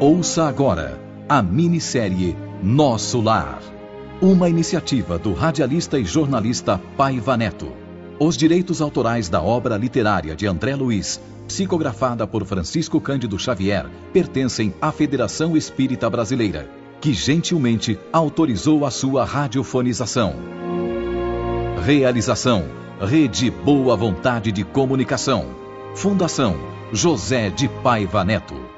Ouça agora a minissérie Nosso Lar. Uma iniciativa do radialista e jornalista Paiva Neto. Os direitos autorais da obra literária de André Luiz, psicografada por Francisco Cândido Xavier, pertencem à Federação Espírita Brasileira, que gentilmente autorizou a sua radiofonização. Realização: Rede Boa Vontade de Comunicação. Fundação José de Paiva Neto.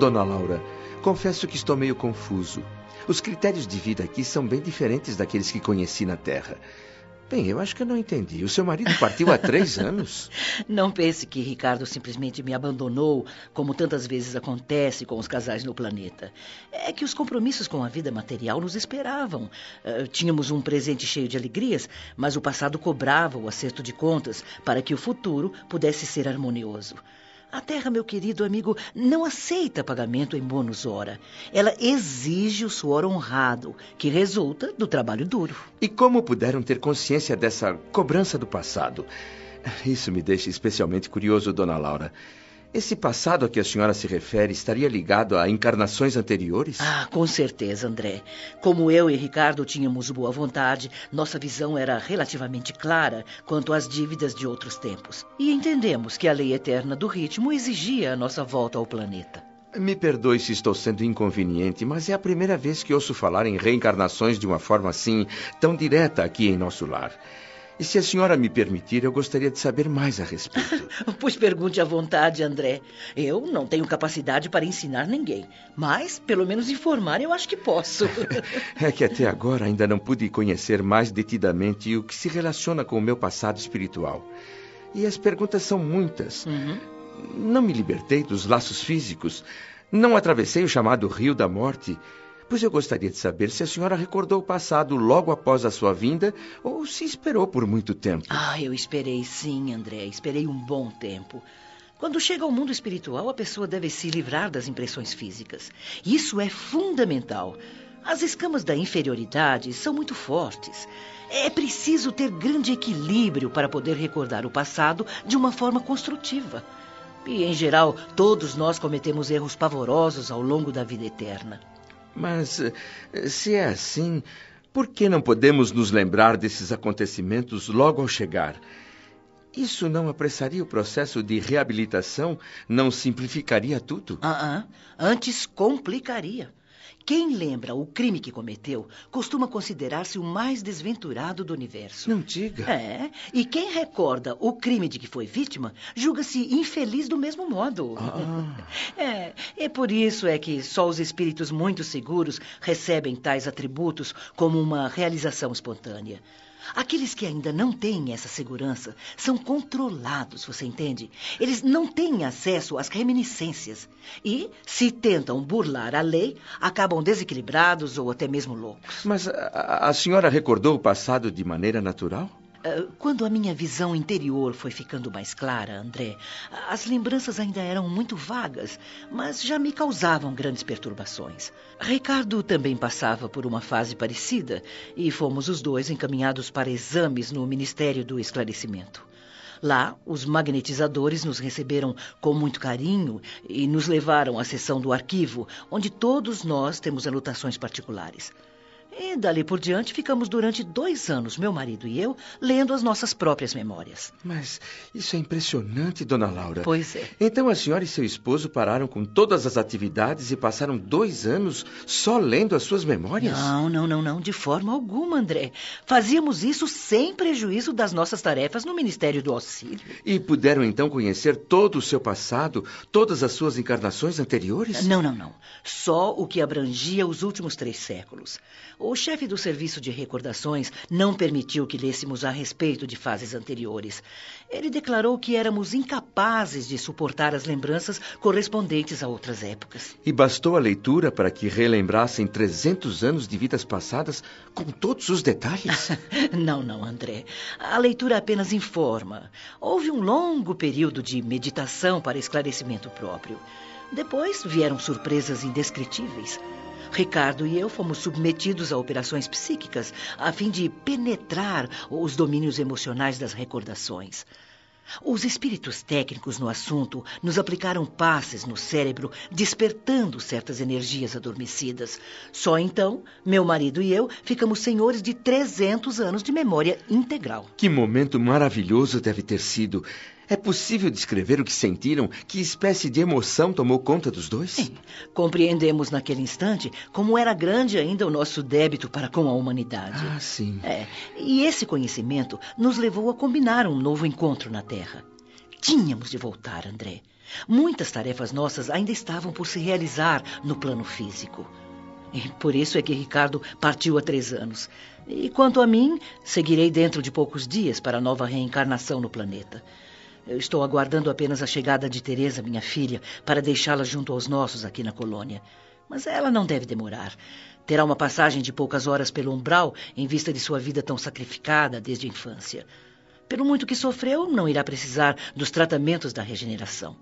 Dona Laura, confesso que estou meio confuso. Os critérios de vida aqui são bem diferentes daqueles que conheci na Terra. Bem, eu acho que eu não entendi. O seu marido partiu há três anos. Não pense que Ricardo simplesmente me abandonou, como tantas vezes acontece com os casais no planeta. É que os compromissos com a vida material nos esperavam. Uh, tínhamos um presente cheio de alegrias, mas o passado cobrava o acerto de contas para que o futuro pudesse ser harmonioso. A terra, meu querido amigo, não aceita pagamento em bônus hora. Ela exige o suor honrado, que resulta do trabalho duro. E como puderam ter consciência dessa cobrança do passado? Isso me deixa especialmente curioso, dona Laura. Esse passado a que a senhora se refere estaria ligado a encarnações anteriores? Ah, com certeza, André. Como eu e Ricardo tínhamos boa vontade, nossa visão era relativamente clara quanto às dívidas de outros tempos. E entendemos que a lei eterna do ritmo exigia a nossa volta ao planeta. Me perdoe se estou sendo inconveniente, mas é a primeira vez que ouço falar em reencarnações de uma forma assim, tão direta aqui em nosso lar. E se a senhora me permitir, eu gostaria de saber mais a respeito. pois pergunte à vontade, André. Eu não tenho capacidade para ensinar ninguém, mas pelo menos informar eu acho que posso. é que até agora ainda não pude conhecer mais detidamente o que se relaciona com o meu passado espiritual. E as perguntas são muitas. Uhum. Não me libertei dos laços físicos. Não atravessei o chamado Rio da Morte. Pois eu gostaria de saber se a senhora recordou o passado logo após a sua vinda ou se esperou por muito tempo. Ah, eu esperei sim, André. Esperei um bom tempo. Quando chega ao mundo espiritual, a pessoa deve se livrar das impressões físicas. Isso é fundamental. As escamas da inferioridade são muito fortes. É preciso ter grande equilíbrio para poder recordar o passado de uma forma construtiva. E, em geral, todos nós cometemos erros pavorosos ao longo da vida eterna. Mas, eh, se é assim, por que não podemos nos lembrar desses acontecimentos logo ao chegar? Isso não apressaria o processo de reabilitação? Não simplificaria tudo? Ah, uh -uh. antes complicaria. Quem lembra o crime que cometeu costuma considerar-se o mais desventurado do universo. Não diga. É. E quem recorda o crime de que foi vítima julga-se infeliz do mesmo modo. Ah. É. E por isso é que só os espíritos muito seguros recebem tais atributos como uma realização espontânea. Aqueles que ainda não têm essa segurança são controlados, você entende? Eles não têm acesso às reminiscências. E, se tentam burlar a lei, acabam desequilibrados ou até mesmo loucos. Mas a, a senhora recordou o passado de maneira natural? Ah, quando a minha visão interior foi ficando mais clara, André, as lembranças ainda eram muito vagas, mas já me causavam grandes perturbações. Ricardo também passava por uma fase parecida e fomos os dois encaminhados para exames no Ministério do Esclarecimento. Lá, os magnetizadores nos receberam com muito carinho e nos levaram à seção do arquivo, onde todos nós temos anotações particulares. E dali por diante ficamos durante dois anos, meu marido e eu, lendo as nossas próprias memórias. Mas isso é impressionante, dona Laura. Pois é. Então a senhora e seu esposo pararam com todas as atividades e passaram dois anos só lendo as suas memórias? Não, não, não, não, de forma alguma, André. Fazíamos isso sem prejuízo das nossas tarefas no Ministério do Auxílio. E puderam então conhecer todo o seu passado, todas as suas encarnações anteriores? Não, não, não. Só o que abrangia os últimos três séculos. O chefe do serviço de recordações não permitiu que lêssemos a respeito de fases anteriores. Ele declarou que éramos incapazes de suportar as lembranças correspondentes a outras épocas. E bastou a leitura para que relembrassem 300 anos de vidas passadas com todos os detalhes? não, não, André. A leitura apenas informa. Houve um longo período de meditação para esclarecimento próprio. Depois vieram surpresas indescritíveis. Ricardo e eu fomos submetidos a operações psíquicas a fim de penetrar os domínios emocionais das recordações. Os espíritos técnicos no assunto nos aplicaram passes no cérebro, despertando certas energias adormecidas. Só então, meu marido e eu ficamos senhores de 300 anos de memória integral. Que momento maravilhoso deve ter sido. É possível descrever o que sentiram? Que espécie de emoção tomou conta dos dois? Sim. Compreendemos naquele instante como era grande ainda o nosso débito para com a humanidade. Ah, sim. É. E esse conhecimento nos levou a combinar um novo encontro na Terra. Tínhamos de voltar, André. Muitas tarefas nossas ainda estavam por se realizar no plano físico. E por isso é que Ricardo partiu há três anos. E quanto a mim, seguirei dentro de poucos dias para a nova reencarnação no planeta. Eu estou aguardando apenas a chegada de Teresa, minha filha, para deixá-la junto aos nossos aqui na colônia. Mas ela não deve demorar. Terá uma passagem de poucas horas pelo umbral em vista de sua vida tão sacrificada desde a infância. Pelo muito que sofreu, não irá precisar dos tratamentos da regeneração.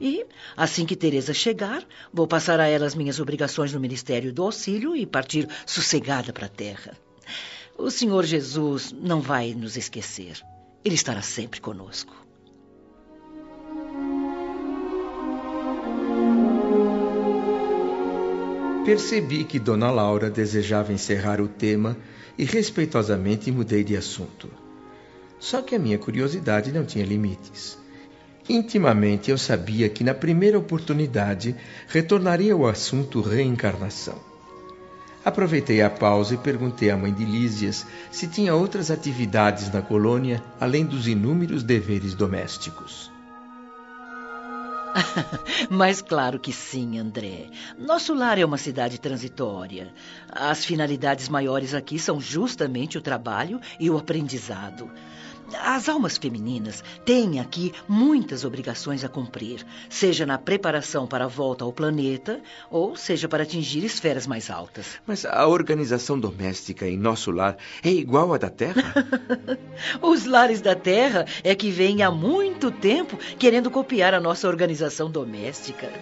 E, assim que Teresa chegar, vou passar a ela as minhas obrigações no Ministério do Auxílio e partir sossegada para a Terra. O Senhor Jesus não vai nos esquecer. Ele estará sempre conosco. Percebi que Dona Laura desejava encerrar o tema e respeitosamente mudei de assunto. Só que a minha curiosidade não tinha limites. Intimamente eu sabia que na primeira oportunidade retornaria ao assunto reencarnação. Aproveitei a pausa e perguntei à mãe de Lísias se tinha outras atividades na colônia além dos inúmeros deveres domésticos. Mas claro que sim, André. Nosso lar é uma cidade transitória. As finalidades maiores aqui são justamente o trabalho e o aprendizado. As almas femininas têm aqui muitas obrigações a cumprir, seja na preparação para a volta ao planeta, ou seja para atingir esferas mais altas. Mas a organização doméstica em nosso lar é igual à da Terra? Os lares da Terra é que vêm há muito tempo querendo copiar a nossa organização doméstica.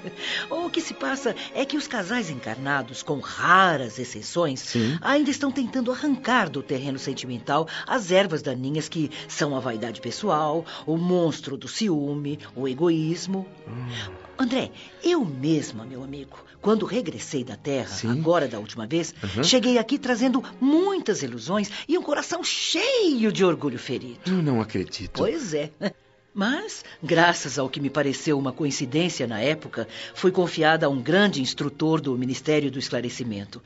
O que se passa é que os casais encarnados, com raras exceções, Sim. ainda estão tentando arrancar do terreno sentimental as ervas daninhas que são a vaidade pessoal, o monstro do ciúme, o egoísmo. Hum. André, eu mesma, meu amigo, quando regressei da Terra, Sim. agora da última vez, Uhum. cheguei aqui trazendo muitas ilusões e um coração cheio de orgulho ferido. Eu não acredito. Pois é. Mas, graças ao que me pareceu uma coincidência na época, fui confiada a um grande instrutor do Ministério do Esclarecimento.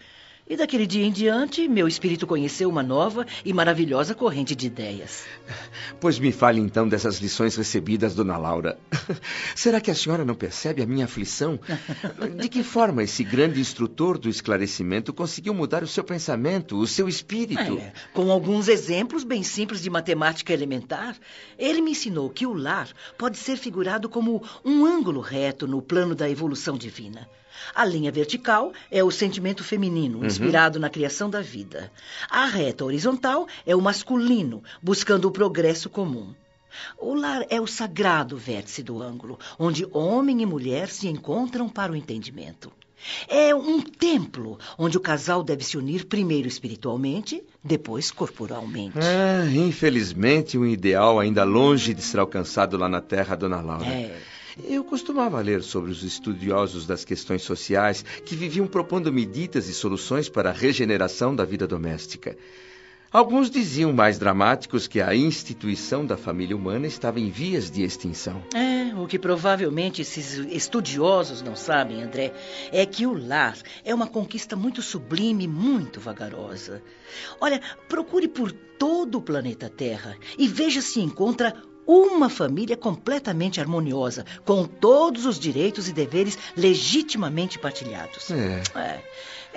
E daquele dia em diante, meu espírito conheceu uma nova e maravilhosa corrente de ideias. Pois me fale então dessas lições recebidas, dona Laura. Será que a senhora não percebe a minha aflição? De que forma esse grande instrutor do esclarecimento conseguiu mudar o seu pensamento, o seu espírito? É, com alguns exemplos bem simples de matemática elementar, ele me ensinou que o lar pode ser figurado como um ângulo reto no plano da evolução divina. A linha vertical é o sentimento feminino, inspirado na criação da vida. A reta horizontal é o masculino, buscando o progresso comum. O lar é o sagrado vértice do ângulo, onde homem e mulher se encontram para o entendimento. É um templo onde o casal deve se unir primeiro espiritualmente, depois corporalmente. Ah, infelizmente, um ideal ainda longe de ser alcançado lá na Terra, dona Laura. É. Eu costumava ler sobre os estudiosos das questões sociais que viviam propondo medidas e soluções para a regeneração da vida doméstica. Alguns diziam mais dramáticos que a instituição da família humana estava em vias de extinção. É, o que provavelmente esses estudiosos não sabem, André, é que o lar é uma conquista muito sublime e muito vagarosa. Olha, procure por todo o planeta Terra e veja se encontra uma família completamente harmoniosa, com todos os direitos e deveres legitimamente partilhados. É. É.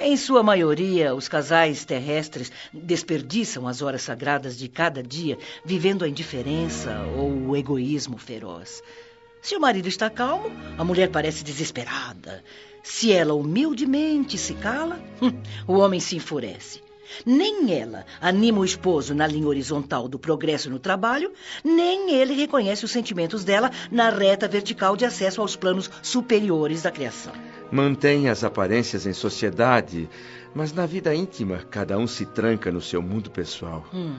Em sua maioria, os casais terrestres desperdiçam as horas sagradas de cada dia vivendo a indiferença ou o egoísmo feroz. Se o marido está calmo, a mulher parece desesperada. Se ela humildemente se cala, o homem se enfurece. Nem ela anima o esposo na linha horizontal do progresso no trabalho, nem ele reconhece os sentimentos dela na reta vertical de acesso aos planos superiores da criação. Mantém as aparências em sociedade, mas na vida íntima, cada um se tranca no seu mundo pessoal. Hum.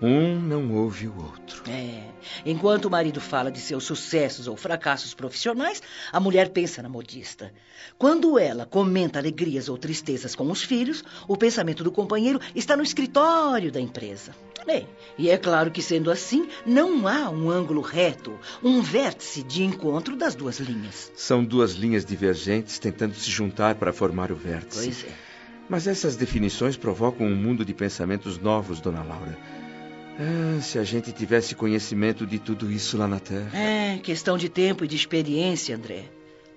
Um não ouve o outro. É. Enquanto o marido fala de seus sucessos ou fracassos profissionais, a mulher pensa na modista. Quando ela comenta alegrias ou tristezas com os filhos, o pensamento do companheiro está no escritório da empresa. Bem, e é claro que sendo assim, não há um ângulo reto, um vértice de encontro das duas linhas. São duas linhas divergentes tentando se juntar para formar o vértice. Pois é. Mas essas definições provocam um mundo de pensamentos novos, dona Laura. Ah, se a gente tivesse conhecimento de tudo isso lá na Terra. É, questão de tempo e de experiência, André.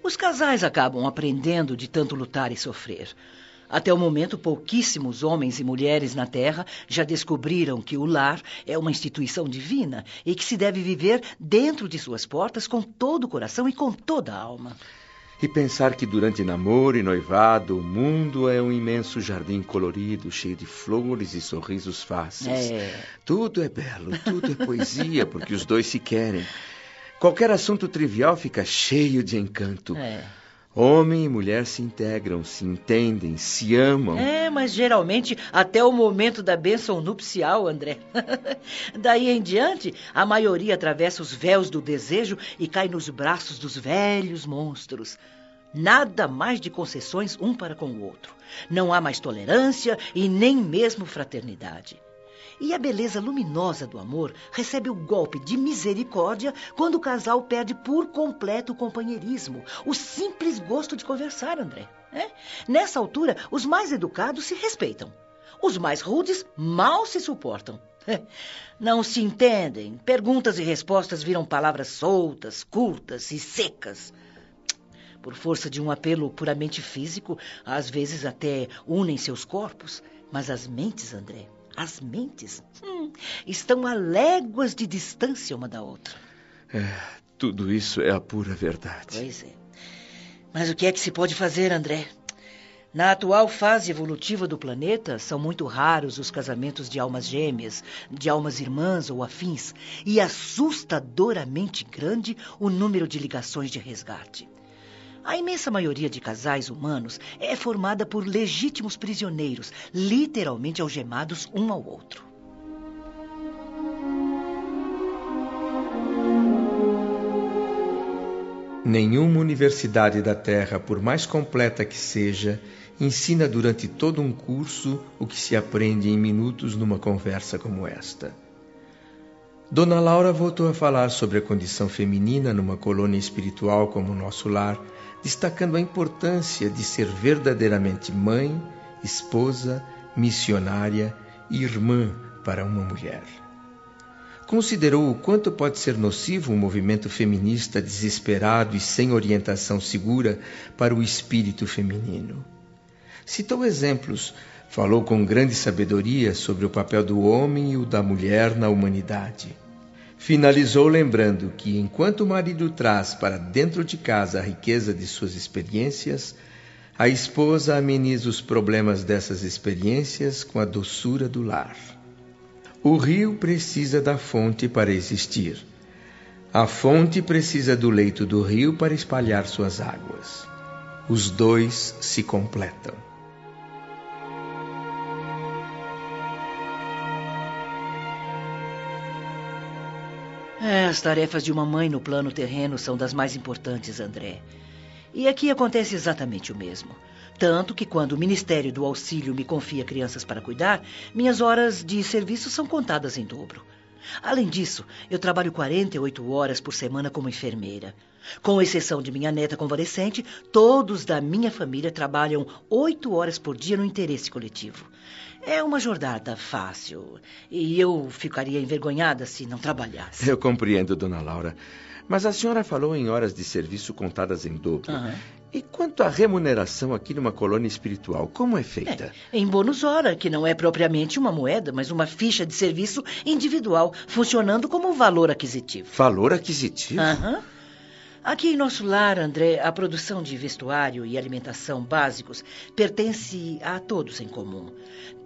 Os casais acabam aprendendo de tanto lutar e sofrer. Até o momento, pouquíssimos homens e mulheres na Terra já descobriram que o lar é uma instituição divina e que se deve viver dentro de suas portas com todo o coração e com toda a alma. E pensar que durante namoro e noivado o mundo é um imenso jardim colorido, cheio de flores e sorrisos fáceis. É. Tudo é belo, tudo é poesia, porque os dois se querem. Qualquer assunto trivial fica cheio de encanto. É. Homem e mulher se integram, se entendem, se amam. É, mas geralmente até o momento da bênção nupcial, André. Daí em diante, a maioria atravessa os véus do desejo e cai nos braços dos velhos monstros. Nada mais de concessões um para com o outro. Não há mais tolerância e nem mesmo fraternidade. E a beleza luminosa do amor recebe o golpe de misericórdia quando o casal perde por completo o companheirismo, o simples gosto de conversar, André. É? Nessa altura, os mais educados se respeitam. Os mais rudes mal se suportam. Não se entendem. Perguntas e respostas viram palavras soltas, curtas e secas. Por força de um apelo puramente físico, às vezes até unem seus corpos, mas as mentes, André, as mentes hum, estão a léguas de distância uma da outra. É, tudo isso é a pura verdade. Pois é. Mas o que é que se pode fazer, André? Na atual fase evolutiva do planeta, são muito raros os casamentos de almas gêmeas, de almas irmãs ou afins, e assustadoramente grande o número de ligações de resgate. A imensa maioria de casais humanos é formada por legítimos prisioneiros, literalmente algemados um ao outro. Nenhuma universidade da Terra, por mais completa que seja, ensina durante todo um curso o que se aprende em minutos numa conversa como esta. Dona Laura voltou a falar sobre a condição feminina numa colônia espiritual como o nosso lar destacando a importância de ser verdadeiramente mãe, esposa, missionária e irmã para uma mulher. Considerou o quanto pode ser nocivo um movimento feminista desesperado e sem orientação segura para o espírito feminino. Citou exemplos, falou com grande sabedoria sobre o papel do homem e o da mulher na humanidade. Finalizou lembrando que, enquanto o marido traz para dentro de casa a riqueza de suas experiências, a esposa ameniza os problemas dessas experiências com a doçura do lar. O rio precisa da fonte para existir. A fonte precisa do leito do rio para espalhar suas águas. Os dois se completam. É, as tarefas de uma mãe no plano terreno são das mais importantes, André. E aqui acontece exatamente o mesmo. Tanto que quando o Ministério do Auxílio me confia crianças para cuidar, minhas horas de serviço são contadas em dobro. Além disso, eu trabalho 48 horas por semana como enfermeira. Com exceção de minha neta convalescente, todos da minha família trabalham oito horas por dia no interesse coletivo. É uma jornada fácil e eu ficaria envergonhada se não trabalhasse. Eu compreendo, dona Laura. Mas a senhora falou em horas de serviço contadas em dobro. Uhum. E quanto à remuneração aqui numa colônia espiritual, como é feita? É, em bônus hora, que não é propriamente uma moeda, mas uma ficha de serviço individual, funcionando como valor aquisitivo. Valor aquisitivo? Aham. Uhum. Aqui em nosso lar, André, a produção de vestuário e alimentação básicos pertence a todos em comum.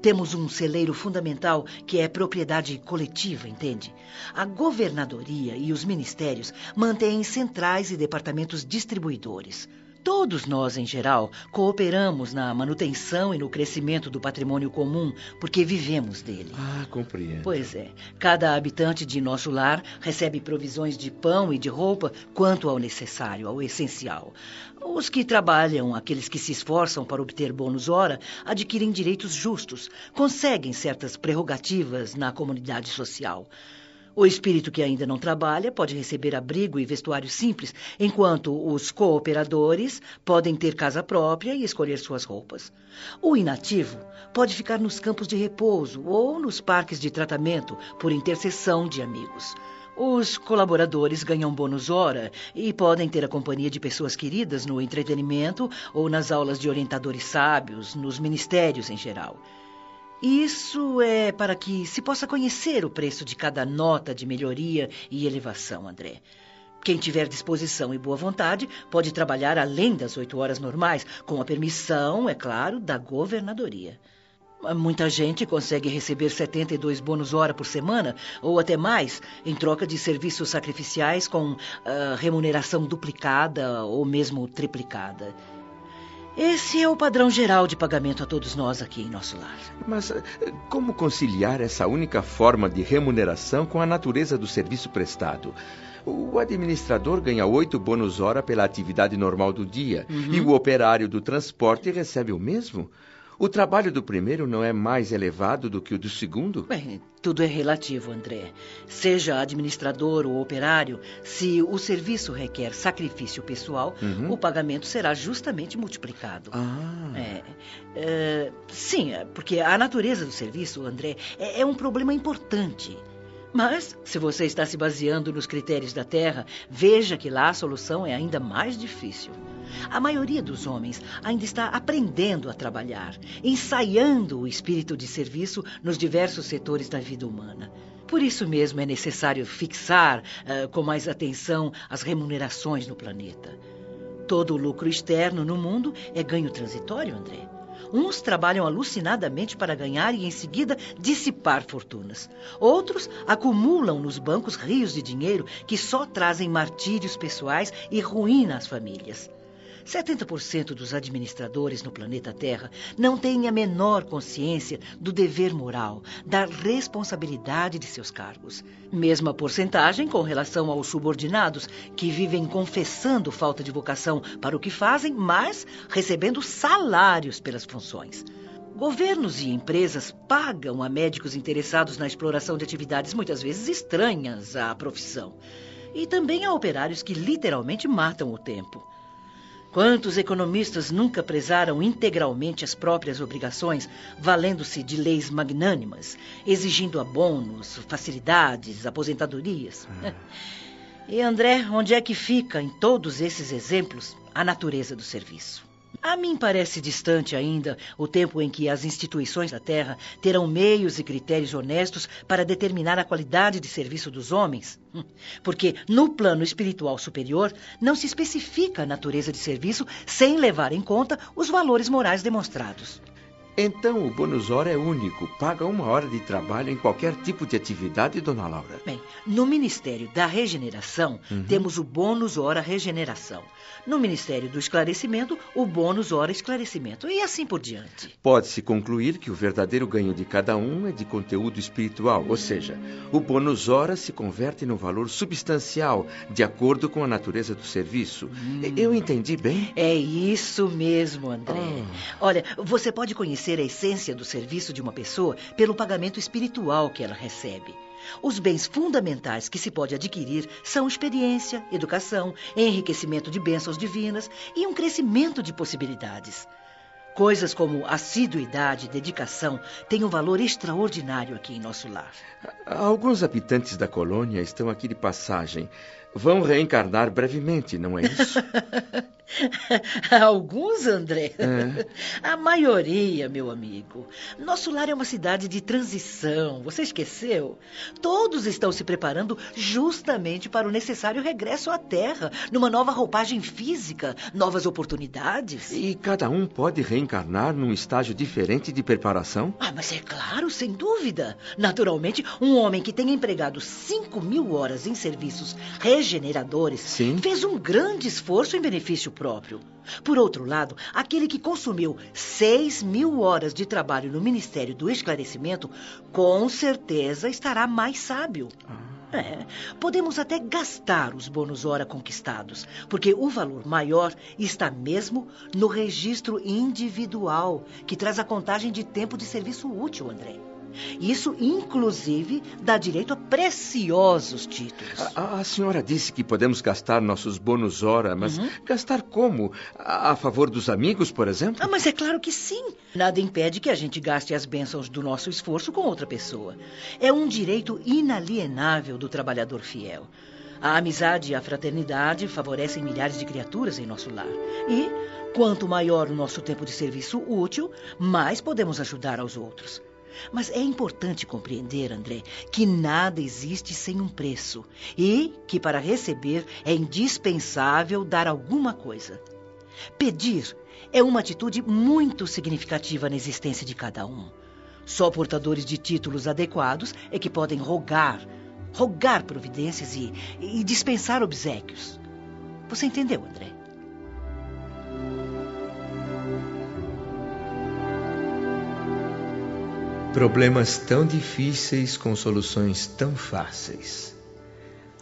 Temos um celeiro fundamental que é propriedade coletiva, entende? A governadoria e os ministérios mantêm centrais e departamentos distribuidores. Todos nós, em geral, cooperamos na manutenção e no crescimento do patrimônio comum, porque vivemos dele. Ah, compreendo. Pois é. Cada habitante de nosso lar recebe provisões de pão e de roupa quanto ao necessário, ao essencial. Os que trabalham, aqueles que se esforçam para obter bônus hora, adquirem direitos justos, conseguem certas prerrogativas na comunidade social. O espírito que ainda não trabalha pode receber abrigo e vestuário simples, enquanto os cooperadores podem ter casa própria e escolher suas roupas. O inativo pode ficar nos campos de repouso ou nos parques de tratamento por intercessão de amigos. Os colaboradores ganham bônus hora e podem ter a companhia de pessoas queridas no entretenimento ou nas aulas de orientadores sábios, nos ministérios em geral. Isso é para que se possa conhecer o preço de cada nota de melhoria e elevação, André. Quem tiver disposição e boa vontade pode trabalhar além das oito horas normais, com a permissão, é claro, da governadoria. Muita gente consegue receber 72 bônus hora por semana, ou até mais, em troca de serviços sacrificiais com uh, remuneração duplicada ou mesmo triplicada. Esse é o padrão geral de pagamento a todos nós aqui em nosso lar. Mas eh, como conciliar essa única forma de remuneração com a natureza do serviço prestado? O administrador ganha oito bônus hora pela atividade normal do dia uhum. e o operário do transporte recebe o mesmo? O trabalho do primeiro não é mais elevado do que o do segundo? Bem, tudo é relativo, André. Seja administrador ou operário, se o serviço requer sacrifício pessoal, uhum. o pagamento será justamente multiplicado. Ah. É, é, sim, é, porque a natureza do serviço, André, é, é um problema importante. Mas, se você está se baseando nos critérios da Terra, veja que lá a solução é ainda mais difícil. A maioria dos homens ainda está aprendendo a trabalhar, ensaiando o espírito de serviço nos diversos setores da vida humana. Por isso mesmo é necessário fixar uh, com mais atenção as remunerações no planeta. Todo o lucro externo no mundo é ganho transitório, André. Uns trabalham alucinadamente para ganhar e em seguida dissipar fortunas. Outros acumulam nos bancos rios de dinheiro que só trazem martírios pessoais e ruína às famílias. 70% dos administradores no planeta Terra não têm a menor consciência do dever moral, da responsabilidade de seus cargos. Mesma porcentagem com relação aos subordinados, que vivem confessando falta de vocação para o que fazem, mas recebendo salários pelas funções. Governos e empresas pagam a médicos interessados na exploração de atividades muitas vezes estranhas à profissão. E também a operários que literalmente matam o tempo. Quantos economistas nunca prezaram integralmente as próprias obrigações, valendo-se de leis magnânimas, exigindo abonos, facilidades, aposentadorias? Ah. E André, onde é que fica, em todos esses exemplos, a natureza do serviço? A mim parece distante ainda o tempo em que as instituições da Terra terão meios e critérios honestos para determinar a qualidade de serviço dos homens. Hum. Porque no plano espiritual superior não se especifica a natureza de serviço sem levar em conta os valores morais demonstrados. Então o bônus hora é único, paga uma hora de trabalho em qualquer tipo de atividade, dona Laura. Bem, no Ministério da Regeneração uhum. temos o bônus hora regeneração. No Ministério do Esclarecimento, o bônus hora esclarecimento. E assim por diante. Pode-se concluir que o verdadeiro ganho de cada um é de conteúdo espiritual, ou seja, o bônus hora se converte num valor substancial, de acordo com a natureza do serviço. Hum. Eu entendi bem? É isso mesmo, André. Oh. Olha, você pode conhecer conhecer a essência do serviço de uma pessoa pelo pagamento espiritual que ela recebe. Os bens fundamentais que se pode adquirir são experiência, educação, enriquecimento de bênçãos divinas e um crescimento de possibilidades. Coisas como assiduidade e dedicação têm um valor extraordinário aqui em nosso lar. Alguns habitantes da colônia estão aqui de passagem. Vão reencarnar brevemente, não é isso? Alguns, André. É. A maioria, meu amigo. Nosso lar é uma cidade de transição. Você esqueceu? Todos estão se preparando justamente para o necessário regresso à Terra, numa nova roupagem física, novas oportunidades. E cada um pode reencarnar num estágio diferente de preparação? Ah, mas é claro, sem dúvida. Naturalmente, um homem que tenha empregado 5 mil horas em serviços regeneradores Sim. fez um grande esforço em benefício próprio. Por outro lado, aquele que consumiu 6 mil horas de trabalho no Ministério do Esclarecimento, com certeza estará mais sábio. Ah. É, podemos até gastar os bônus hora conquistados, porque o valor maior está mesmo no registro individual, que traz a contagem de tempo de serviço útil, André. Isso, inclusive, dá direito a preciosos títulos. A, a senhora disse que podemos gastar nossos bônus hora, mas uhum. gastar como? A, a, favor dos amigos, por exemplo? Ah, mas é claro que sim. Nada impede que a gente gaste as bênçãos do nosso esforço com outra pessoa. É um direito inalienável do trabalhador fiel. A amizade e a fraternidade favorecem milhares de criaturas em nosso lar. E, quanto maior o nosso tempo de serviço útil, mais podemos ajudar aos outros. Mas é importante compreender, André, que nada existe sem um preço e que para receber é indispensável dar alguma coisa. Pedir é uma atitude muito significativa na existência de cada um. Só portadores de títulos adequados é que podem rogar, rogar providências e, e dispensar obsequios. Você entendeu, André? Problemas tão difíceis com soluções tão fáceis.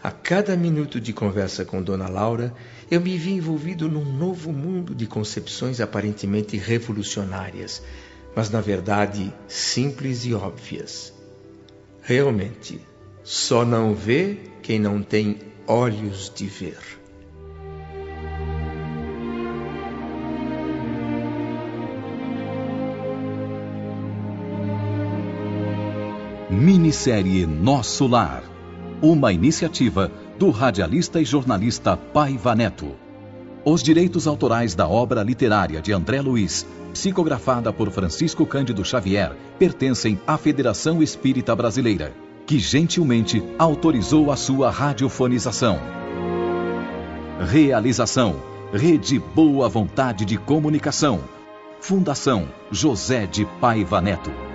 A cada minuto de conversa com Dona Laura, eu me vi envolvido num novo mundo de concepções aparentemente revolucionárias, mas na verdade simples e óbvias. Realmente, só não vê quem não tem olhos de ver. Minissérie Nosso Lar. Uma iniciativa do radialista e jornalista Paiva Neto. Os direitos autorais da obra literária de André Luiz, psicografada por Francisco Cândido Xavier, pertencem à Federação Espírita Brasileira, que gentilmente autorizou a sua radiofonização. Realização: Rede Boa Vontade de Comunicação. Fundação José de Paiva Neto.